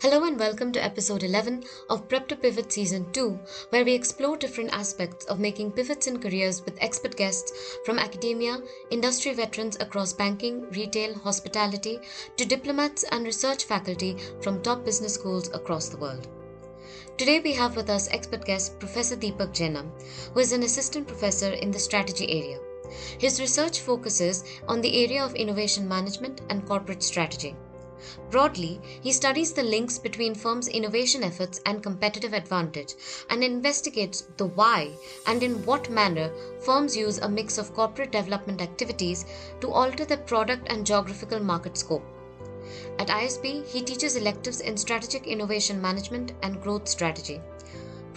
Hello and welcome to episode 11 of Prep to Pivot Season 2, where we explore different aspects of making pivots in careers with expert guests from academia, industry veterans across banking, retail, hospitality, to diplomats and research faculty from top business schools across the world. Today we have with us expert guest Professor Deepak Jena, who is an assistant professor in the strategy area. His research focuses on the area of innovation management and corporate strategy. Broadly, he studies the links between firms' innovation efforts and competitive advantage and investigates the why and in what manner firms use a mix of corporate development activities to alter their product and geographical market scope. At ISB, he teaches electives in strategic innovation management and growth strategy.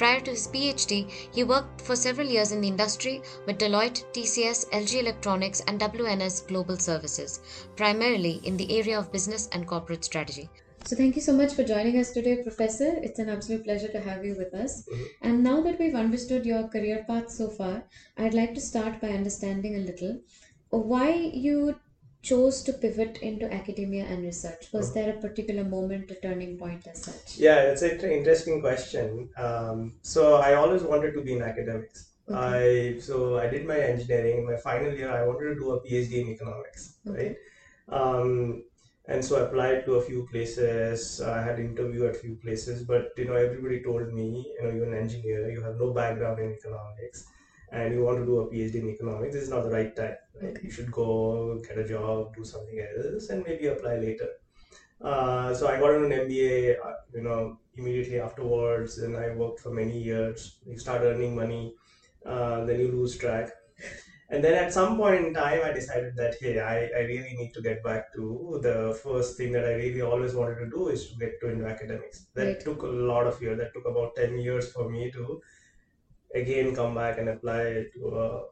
Prior to his PhD, he worked for several years in the industry with Deloitte, TCS, LG Electronics, and WNS Global Services, primarily in the area of business and corporate strategy. So, thank you so much for joining us today, Professor. It's an absolute pleasure to have you with us. Mm-hmm. And now that we've understood your career path so far, I'd like to start by understanding a little why you chose to pivot into academia and research? Was there a particular moment, a turning point as such? Yeah, it's an interesting question. Um, so I always wanted to be in academics. Okay. I so I did my engineering. In my final year, I wanted to do a PhD in economics, Okay. right? Um, and so I applied to a few places. I had interview at few places, but you know everybody told me, you know, you're an engineer, you have no background in economics, and you want to do a PhD in economics. This is not the right time, right? Okay. You should go get a job, do something else, and maybe apply later. Uh, so I got an MBA, uh, you know, immediately afterwards, and I worked for many years. You start earning money, uh, then you lose track. And then at some point in time, I decided that, hey, I, I really need to get back to the first thing that I really always wanted to do is to get to into academics. That Right. took a lot of years. That took about 10 years for me to again come back and apply to a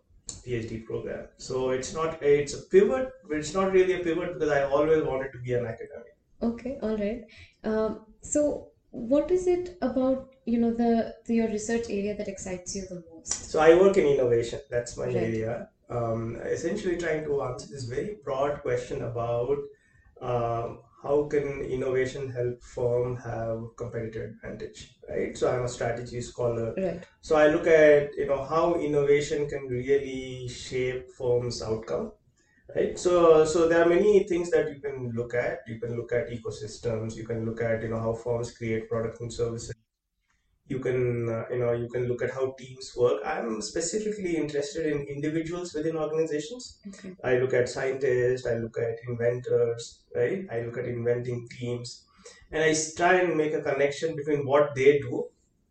PhD program. So it's not, it's a pivot, but it's not really a pivot because I always wanted to be an academic. Okay, all right. Um, so what is it about, you know, the, the your research area that excites you the most? So I work in innovation. That's my Right. area. Um, essentially, trying to answer this very broad question about um, how can innovation help firm have competitive advantage, right? So I'm a strategy scholar. Right. So I look at you know how innovation can really shape firms' outcome, right? So so there are many things that you can look at. You can look at ecosystems. You can look at you know how firms create products and services you can uh, you know you can look at how teams work. I'm specifically interested in individuals within organizations. Okay. i look at scientists i look at inventors right? I look at inventing teams. And i try and make a connection between what they do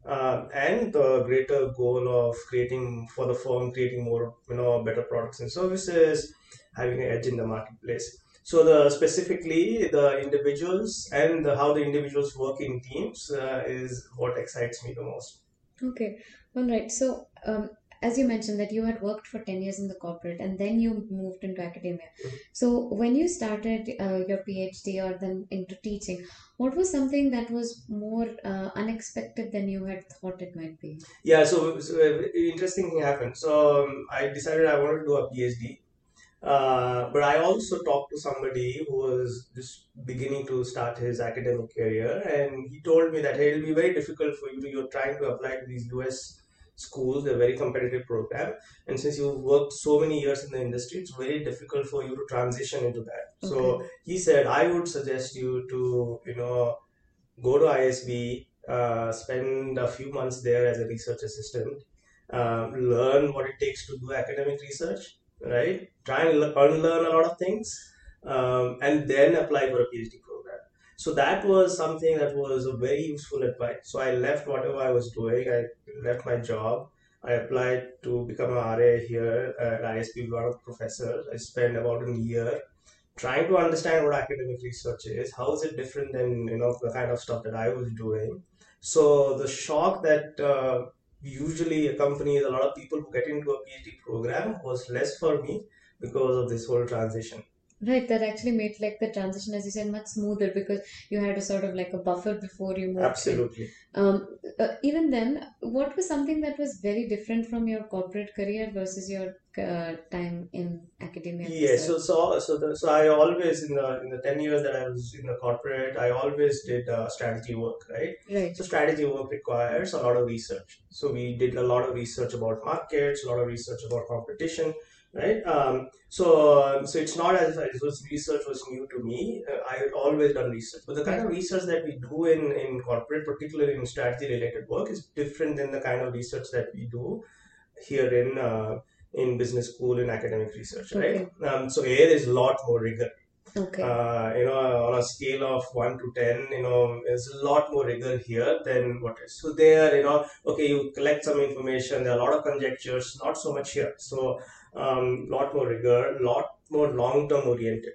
uh, and the greater goal of creating for the firm creating more you know better products and services having an edge in the marketplace so the specifically the individuals and the, how the individuals work in teams uh, is what excites me the most. Okay, all right. So, um, as you mentioned that you had worked for 10 years in the corporate and then you moved into academia. Mhm. So, when you started uh, your PhD or then into teaching, what was something that was more uh, unexpected than you had thought it might be? Yeah, so, so interesting thing happened. So um, I decided I wanted to do a PhD, uh, but I also talked to somebody who was just beginning to start his academic career, and he told me that hey, it'll be very difficult for you to. You're trying to apply to these U.S. schools, they're very competitive program, and since you've worked so many years in the industry, it's very difficult for you to transition into that. So he said, I would suggest you to, you know, go to ISB, uh, spend a few months there as a research assistant, um, learn what it takes to do academic research, right? Try and unlearn a lot of things, um, and then apply for a PhD program. So that was something that was a very useful advice. So I left whatever I was doing. I left my job. I applied to become an RA here at ISB, one of professors. I spent about a year trying to understand what academic research is how is it different than you know the kind of stuff that i was doing so the shock that uh, usually accompanies a lot of people who get into a phd program was less for me because of this whole transition Right, that actually made like the transition, as you said, much smoother because you had a sort of like a buffer before you moved in. Absolutely. Um, uh, even then, what was something that was very different from your corporate career versus your uh, time in academia and Yes, research? so so so the, so I always in the in the 10 years that I was in the corporate, I always did uh, strategy work, right? Right, So strategy work requires a lot of research. So we did a lot of research about markets, a lot of research about competition, right? Um, so um, so it's not as if it was research was new to me. Uh, I had always done research, but the kind of research that we do in in corporate, particularly in strategy related work, is different than the kind of research that we do here in uh, in business school in academic research, right? okay, Um, so here is a lot more rigor. okay, Uh, you know, on a scale of one to ten, you know, there's a lot more rigor here than what is. So there, you know, okay, you collect some information. There are a lot of conjectures, not so much here. So um, lot more rigor, lot more long-term oriented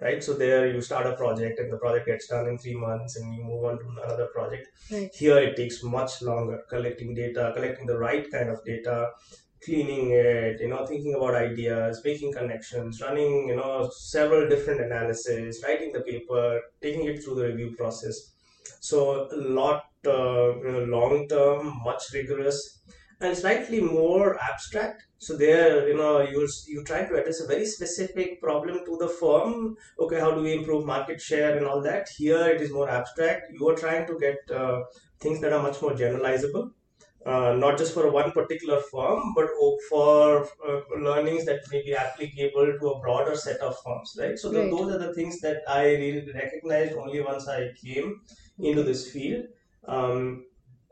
right? So there you start a project and the project gets done in three months and you move on to another project. right, Here it takes much longer collecting data, collecting the right kind of data, cleaning it, you know, thinking about ideas, making connections, running, you know, several different analysis, writing the paper, taking it through the review process. So a lot, uh, you know, long term, much rigorous, and slightly more abstract. So there, you know, you you try to address a very specific problem to the firm. Okay, how do we improve market share and all that? Here it is more abstract. You are trying to get uh, things that are much more generalizable uh, not just for one particular firm, but for uh, learnings that may be applicable to a broader set of firms, right? So the, right, those are the things that I really recognized only once I came into this field. Um,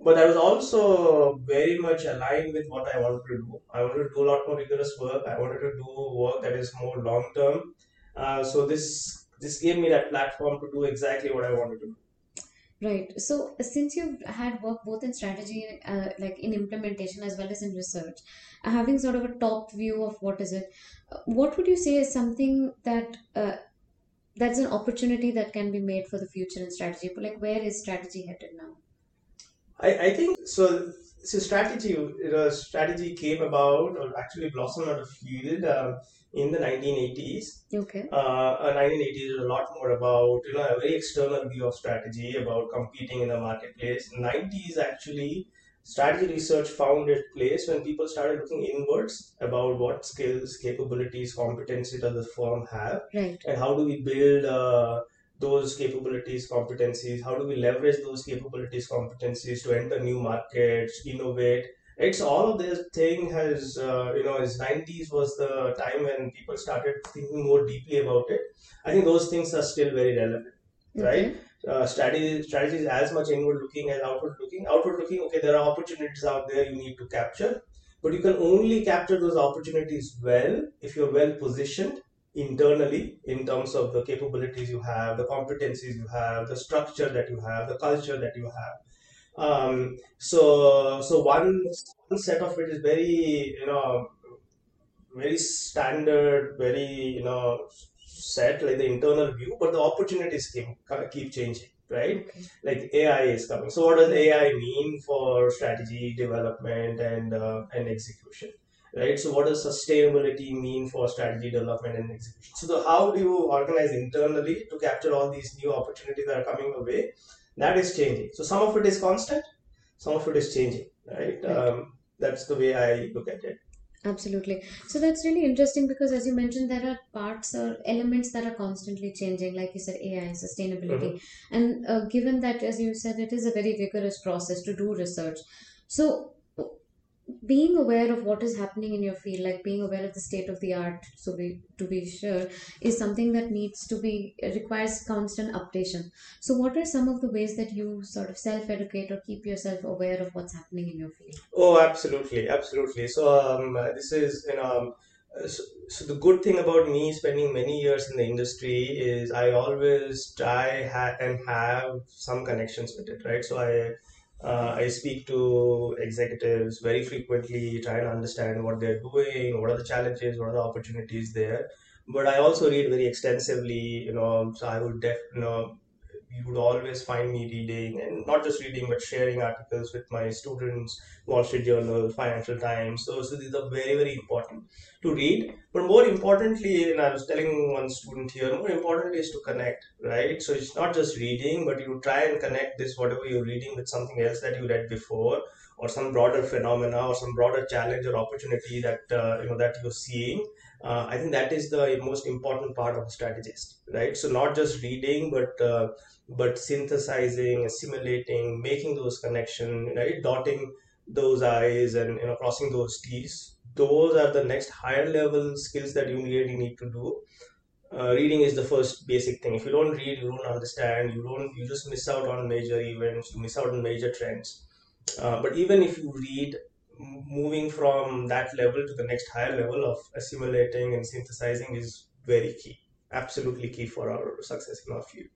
but I was also very much aligned with what I wanted to do. I wanted to do a lot more rigorous work. I wanted to do work that is more long term. Uh, so this this gave me that platform to do exactly what I wanted to do. right. So since you've had work both in strategy, uh, like in implementation as well as in research, uh, having sort of a top view of what is it, uh, what would you say is something that uh, that's an opportunity that can be made for the future in strategy? But like, where is strategy headed now? I, I think so. So strategy, you know, strategy came about or actually blossomed out of field um, in the 1980s. Okay, Uh, uh, 1980s is a lot more about you know a very external view of strategy about competing in the marketplace. 90s actually strategy research found its place when people started looking inwards about what skills, capabilities, competency does the firm have right, and how do we build uh, those capabilities competencies? How do we leverage those capabilities competencies to enter new markets innovate? It's all of this thing has uh, you know is 90s was the time when people started thinking more deeply about it. I think those things are still very relevant right? Uh, strategy strategy is as much inward looking as outward looking. Outward looking okay there are opportunities out there you need to capture but you can only capture those opportunities well if you're well positioned internally in terms of the capabilities you have the competencies you have the structure that you have the culture that you have um, so so one one set of it is very you know very standard, very you know set like the internal view, but the opportunities keep keep changing, right? okay, Like AI is coming. So what does AI mean for strategy development and uh, and execution? Right. So what does sustainability mean for strategy development and execution? So the, how do you organize internally to capture all these new opportunities that are coming away? That is changing. So some of it is constant, some of it is changing. Right. right. Um, that's the way I look at it. Absolutely. So that's really interesting because, as you mentioned, there are parts or elements that are constantly changing, like you said, AI, sustainability. And uh, given that, as you said, it is a very rigorous process to do research. So, being aware of what is happening in your field, like being aware of the state of the art, so we, to be sure, is something that needs to be, requires constant updation. So, what are some of the ways that you sort of self educate or keep yourself aware of what's happening in your field? Oh, absolutely, absolutely. So, um, this is, you know, um, so, so the good thing about me spending many years in the industry is I always try ha and have some connections with it, right? So I uh, I speak to executives very frequently, try and understand what they're doing, what are the challenges, what are the opportunities there. But I also read very extensively, you know, so I would def, you know, you would always find me reading and not just reading but sharing articles with my students wall street journal financial times. So, so these are very very important to read. But more importantly and i was telling one student here more importantly is to connect right? So it's not just reading but you try and connect this whatever you're reading with something else that you read before or some broader phenomena or some broader challenge or opportunity that uh, you know that you're seeing uh, i think that is the most important part of a strategist right? So not just reading but uh, but synthesizing assimilating making those connections right? Dotting those i's and you know crossing those t's. Those are the next higher level skills that you really need to do. Uh, reading is the first basic thing. If you don't read you don't understand. You don't you just miss out on major events. You miss out on major trends uh, but even if you read moving from that level to the next higher level of assimilating and synthesizing is very key absolutely key for our success in our field.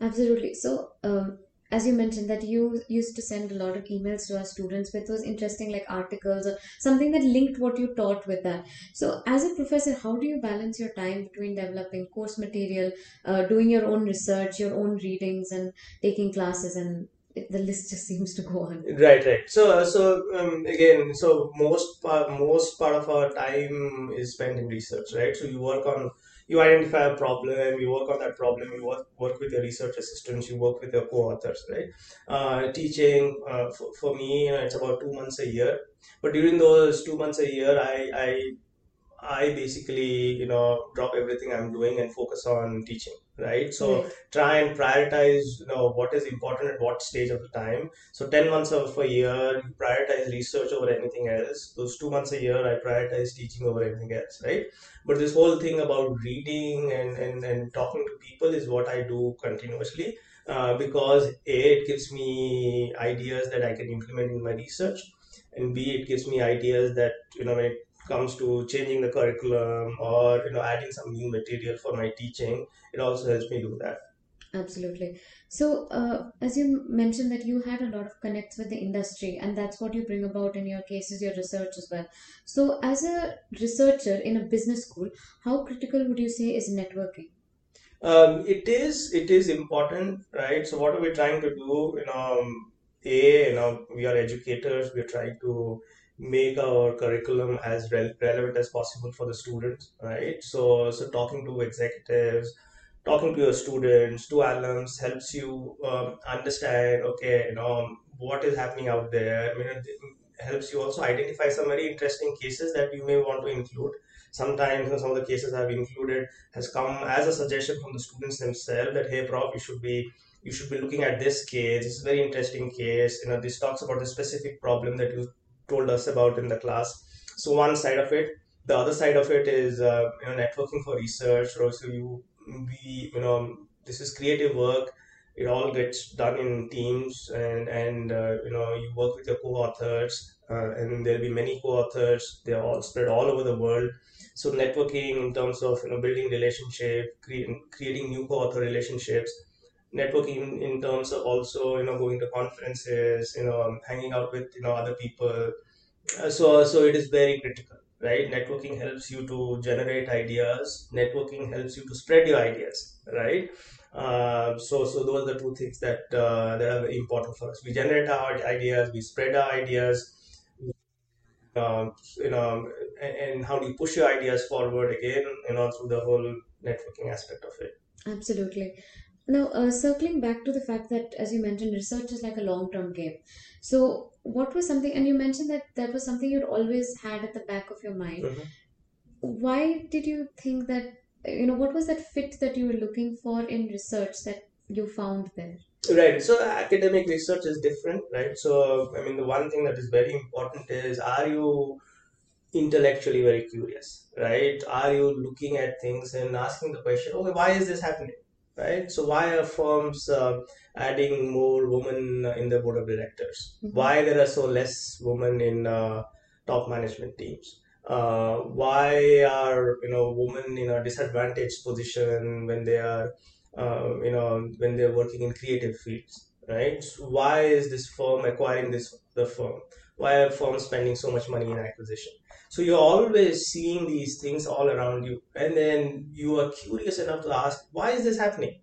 Absolutely. So um, as you mentioned that you used to send a lot of emails to our students with those interesting like articles or something that linked what you taught with that. So as a professor how do you balance your time between developing course material uh, doing your own research your own readings and taking classes and the list just seems to go on. Right right. So so um, again so most part most part of our time is spent in research right? So you work on you identify a problem you work on that problem you work, work with your research assistants you work with your co-authors right? Uh, teaching uh, for, for me you know, it's about two months a year. But during those two months a year i i I basically, you know, drop everything I'm doing and focus on teaching, right? So right try and prioritize, you know, what is important at what stage of the time. So 10 months of a year, you prioritize research over anything else. Those two months a year, I prioritize teaching over anything else, right? But this whole thing about reading and, and, and talking to people is what I do continuously. Uh, because A, it gives me ideas that I can implement in my research, and B, it gives me ideas that, you know, when it comes to changing the curriculum or you know adding some new material for my teaching it also helps me do that Absolutely. So, uh, as you mentioned that you had a lot of connects with the industry, and that's what you bring about in your cases, your research as well. So, as a researcher in a business school, how critical would you say is networking? um, it is it is important right so what are we trying to do you know um, a you know we are educators we're trying to make our curriculum as rel- relevant as possible for the students right? So so talking to executives talking to your students to alums helps you um, understand okay you know what is happening out there. I mean, it helps you also identify some very interesting cases that you may want to include. Sometimes you know, some of the cases i've included has come as a suggestion from the students themselves that hey prof you should be you should be looking at this case. It's a very interesting case. You know this talks about the specific problem that you told us about in the class. So one side of it the other side of it is uh, you know networking for research so you we you know this is creative work. It all gets done in teams and and uh, you know you work with your co-authors uh, and there'll be many co-authors. They're all spread all over the world. So networking in terms of you know building relationship creating creating new co-author relationships networking in, terms of also you know going to conferences you know hanging out with you know other people. Uh, so so it is very critical right? Networking helps you to generate ideas. Networking helps you to spread your ideas right? Uh, so so those are the two things that uh, that are important for us. We generate our ideas we spread our ideas. Um, you know and, and how do you push your ideas forward? Again you know through the whole networking aspect of it. Absolutely. Now, uh, circling back to the fact that, as you mentioned, research is like a long-term game. So, what was something, and you mentioned that that was something you'd always had at the back of your mind. Mhm. Why did you think that, you know, what was that fit that you were looking for in research that you found there? Right. So academic research is different, right? So I mean, the one thing that is very important is are you intellectually very curious, right? Are you looking at things and asking the question, okay, why is this happening, right? So why are firms uh, adding more women in the board of directors? Mm-hmm. Why there are so less women in uh, top management teams? Uh, why are you know women in a disadvantaged position when they are uh, you know when they're working in creative fields, right? So why is this firm acquiring this the firm? Why are firms spending so much money in acquisition? So you're always seeing these things all around you, and then you are curious enough to ask, why is this happening?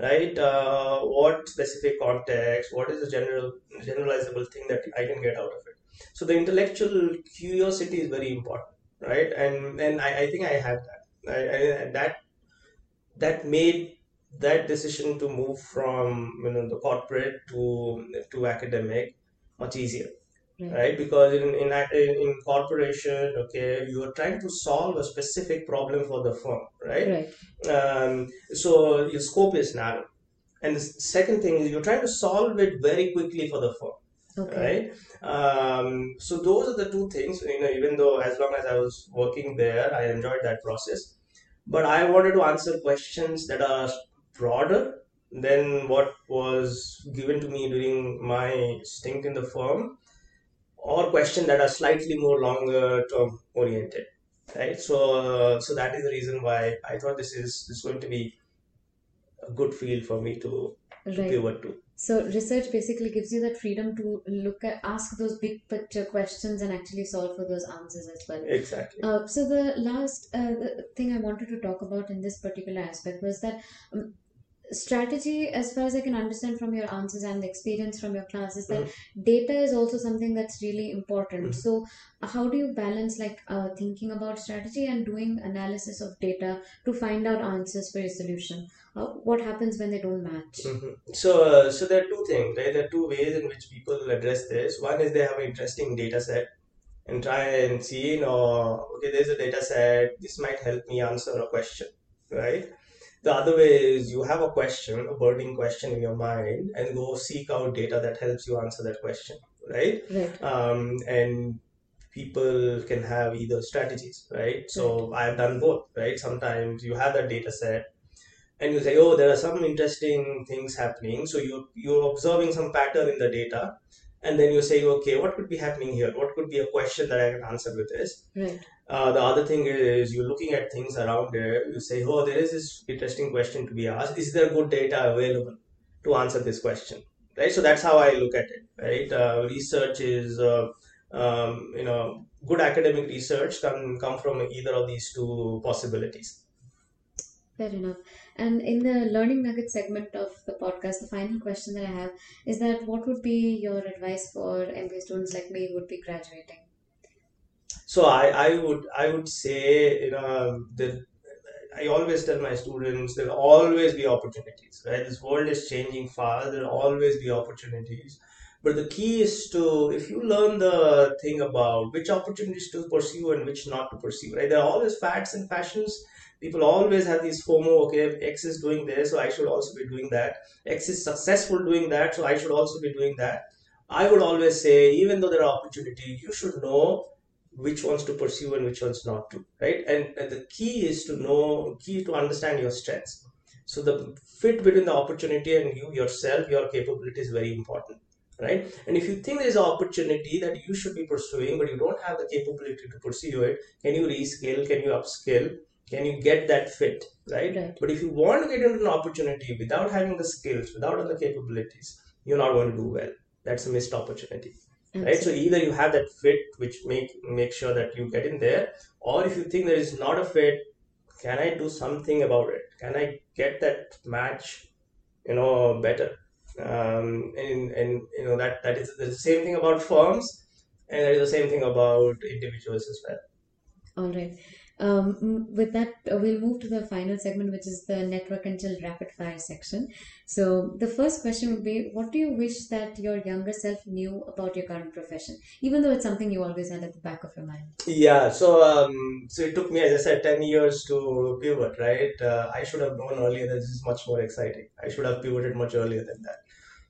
right? Uh, what specific context? What is the general generalizable thing that I can get out of it? So the intellectual curiosity is very important, right? And and I, I think I have that. I, I, that that made that decision to move from you know the corporate to to academic much easier Right. right because in in in in corporation okay you are trying to solve a specific problem for the firm right Right. um, so your scope is narrow and the second thing is you're trying to solve it very quickly for the firm Okay. right um, so those are the two things you know even though as long as i was working there i enjoyed that process but i wanted to answer questions that are broader than what was given to me during my stint in the firm or questions that are slightly more longer term oriented right so uh, so that is the reason why i thought this is this is going to be a good field for me to, to Right. pivot to So research basically gives you that freedom to look at, ask those big picture questions and actually solve for those answers as well. exactly Uh, so the last uh, the thing I wanted to talk about in this particular aspect was that um, strategy, as far as I can understand from your answers and the experience from your class, is that data is also something that's really important. Mhm. So how do you balance like uh, thinking about strategy and doing analysis of data to find out answers for your solution? Uh, what happens when they don't match? Mhm. So, uh, so there are two things, right? There are two ways in which people will address this. One is they have an interesting data set and try and see, you know, okay, there's a data set, this might help me answer a question, right? The other way is you have a question, a burning question in your mind, and go seek out data that helps you answer that question, right? Right. Um, and people can have either strategies, right? So I've done both, right? Sometimes you have that data set and you say, oh, there are some interesting things happening. So you you're observing some pattern in the data, and then you say, okay, what could be happening here? What could be a question that I can answer with this? Right. Uh, the other thing is you're looking at things around there. You say, oh, there is this interesting question to be asked. Is there good data available to answer this question? Right. So that's how I look at it. Right. Uh, research is, uh, um, you know, good academic research can come from either of these two possibilities. Fair enough. And in the learning nugget segment of the podcast, the final question that I have is that what would be your advice for MBA students like me who would be graduating? So I, I would I would say you know that I always tell my students there'll always be opportunities, right? This world is changing fast. There'll always be opportunities. But the key is to if you learn the thing about which opportunities to pursue and which not to pursue, right? There are always fads and fashions. People always have these FOMO, okay, X is doing this, so I should also be doing that. X is successful doing that, so I should also be doing that. I would always say, even though there are opportunities, you should know which ones to pursue and which ones not to right? And, and the key is to know key to understand your strengths. So the fit between the opportunity and you yourself your capability is very important right? And if you think there's an opportunity that you should be pursuing but you don't have the capability to pursue it can you rescale can you upskill? Can you get that fit right? Right. but if you want to get into an opportunity without having the skills without other capabilities you're not going to do well. That's a missed opportunity right? So either you have that fit which make make sure that you get in there or if you think there is not a fit can i do something about it? Can i get that match you know better? Um, and and you know that that is the same thing about firms and that is the same thing about individuals as well. All right. Um, with that, uh, we'll move to the final segment, which is the network until rapid fire section. So, the first question would be What do you wish that your younger self knew about your current profession, even though it's something you always had at the back of your mind? yeah so um so it took me as i said 10 years to pivot right uh, i should have known earlier that this is much more exciting i should have pivoted much earlier than that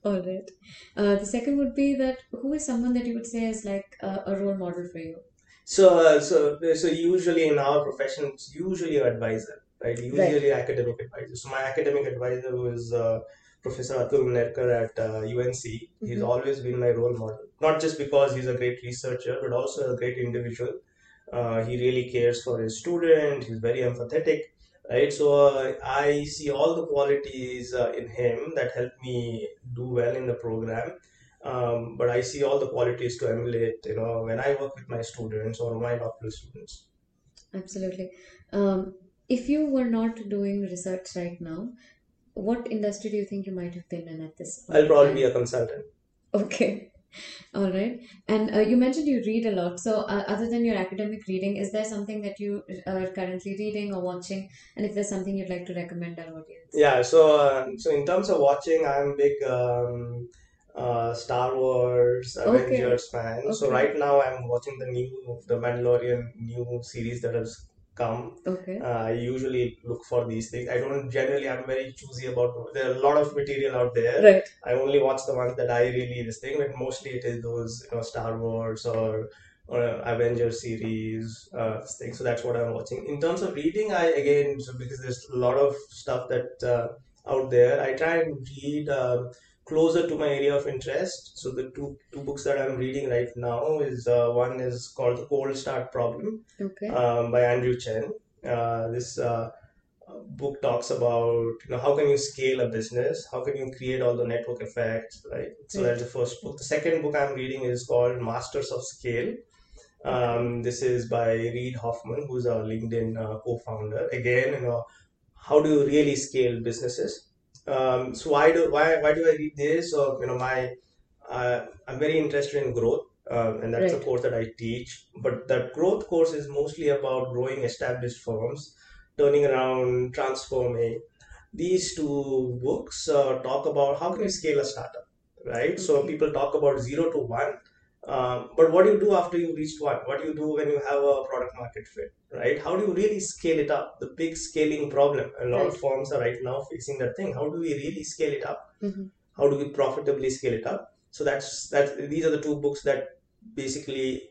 All right. Uh, the second would be that who is someone that you would say is like a, a role model for you? So, uh, so, so usually in our profession, it's usually an advisor, right? Usually academic advisor. So my academic advisor was uh, Professor Atul Nerkar at uh, UNC. He's Mhm. always been my role model, not just because he's a great researcher, but also a great individual. Uh, he really cares for his student. He's very empathetic, right? So uh, I see all the qualities uh, in him that help me do well in the program. Um, but I see all the qualities to emulate, you know, when I work with my students or my doctoral students. Absolutely. Um, if you were not doing research right now, what industry do you think you might have been in at this point? I'll probably be a consultant. Okay. All right. And uh, you mentioned you read a lot. So, uh, other than your academic reading, is there something that you are currently reading or watching? And if there's something you'd like to recommend our audience? Yeah, so uh, so in terms of watching, I'm big um, uh, Star Wars Okay. Avengers fan. So right now I'm watching the new The Mandalorian new series that has come. Okay. Uh, I usually look for these things. I don't generally. I'm very choosy about. There are a lot of material out there. Right. I only watch the ones that I really this thing, but mostly it is those you know Star Wars or or Avengers series uh, thing. So that's what I'm watching. In terms of reading, I again so because there's a lot of stuff that uh, out there, I try and read um, closer to my area of interest. So the two two books that I'm reading right now is uh, one is called The Cold Start Problem Okay. um, by Andrew Chen. Uh, this uh, book talks about you know how can you scale a business, how can you create all the network effects, right? So that's the first book. The second book I'm reading is called Masters of Scale. Um, this is by Reid Hoffman, who's a LinkedIn uh, co-founder. Again, you know, how do you really scale businesses? Um, so why do why why do I read this? Or you know, my uh, I'm very interested in growth, um, and that's a course that I teach. But that growth course is mostly about growing established firms, turning around, transforming. These two books uh, talk about how can you scale a startup, right? So people talk about zero to one, um, but what do you do after you reached one? What do you do when you have a product market fit, right? How do you really scale it up? The big scaling problem. A lot of firms are right now facing that thing. How do we really scale it up? Mm-hmm. How do we profitably scale it up? So that's that. These are the two books that basically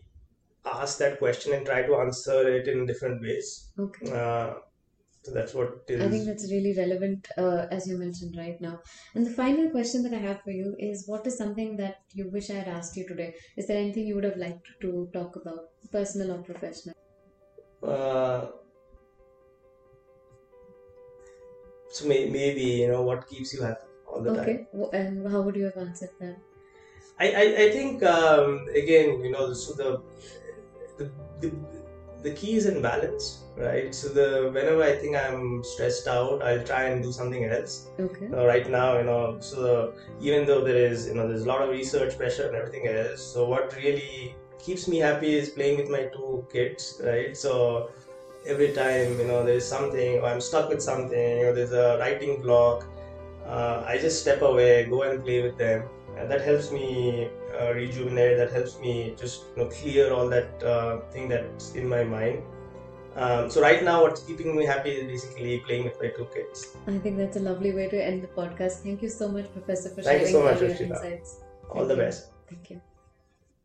ask that question and try to answer it in different ways. Okay. Uh, so that's what I think that's really relevant, uh, as you mentioned right now. And the final question that I have for you is what is something that you wish I had asked you today? Is there anything you would have liked to talk about, personal or professional? Uh, so may, maybe you know what keeps you happy all the time. Okay. And how would you have answered that? I, I, I think um, again you know so the, the the the key is in balance right? So the whenever I think I'm stressed out I'll try and do something else. Okay. uh, right now you know so the, even though there is you know there's a lot of research pressure and everything else so what really keeps me happy is playing with my two kids right? So every time you know there's something or I'm stuck with something or there's a writing block uh, I just step away go and play with them. And that helps me uh, rejuvenate that helps me just you know clear all that uh, thing that's in my mind um, so right now what's keeping me happy is basically playing with my two kids I think that's a lovely way to end the podcast. Thank you so much, Professor, for Thank you sharing so much, your Rishita. insights. all the you. best Thank you.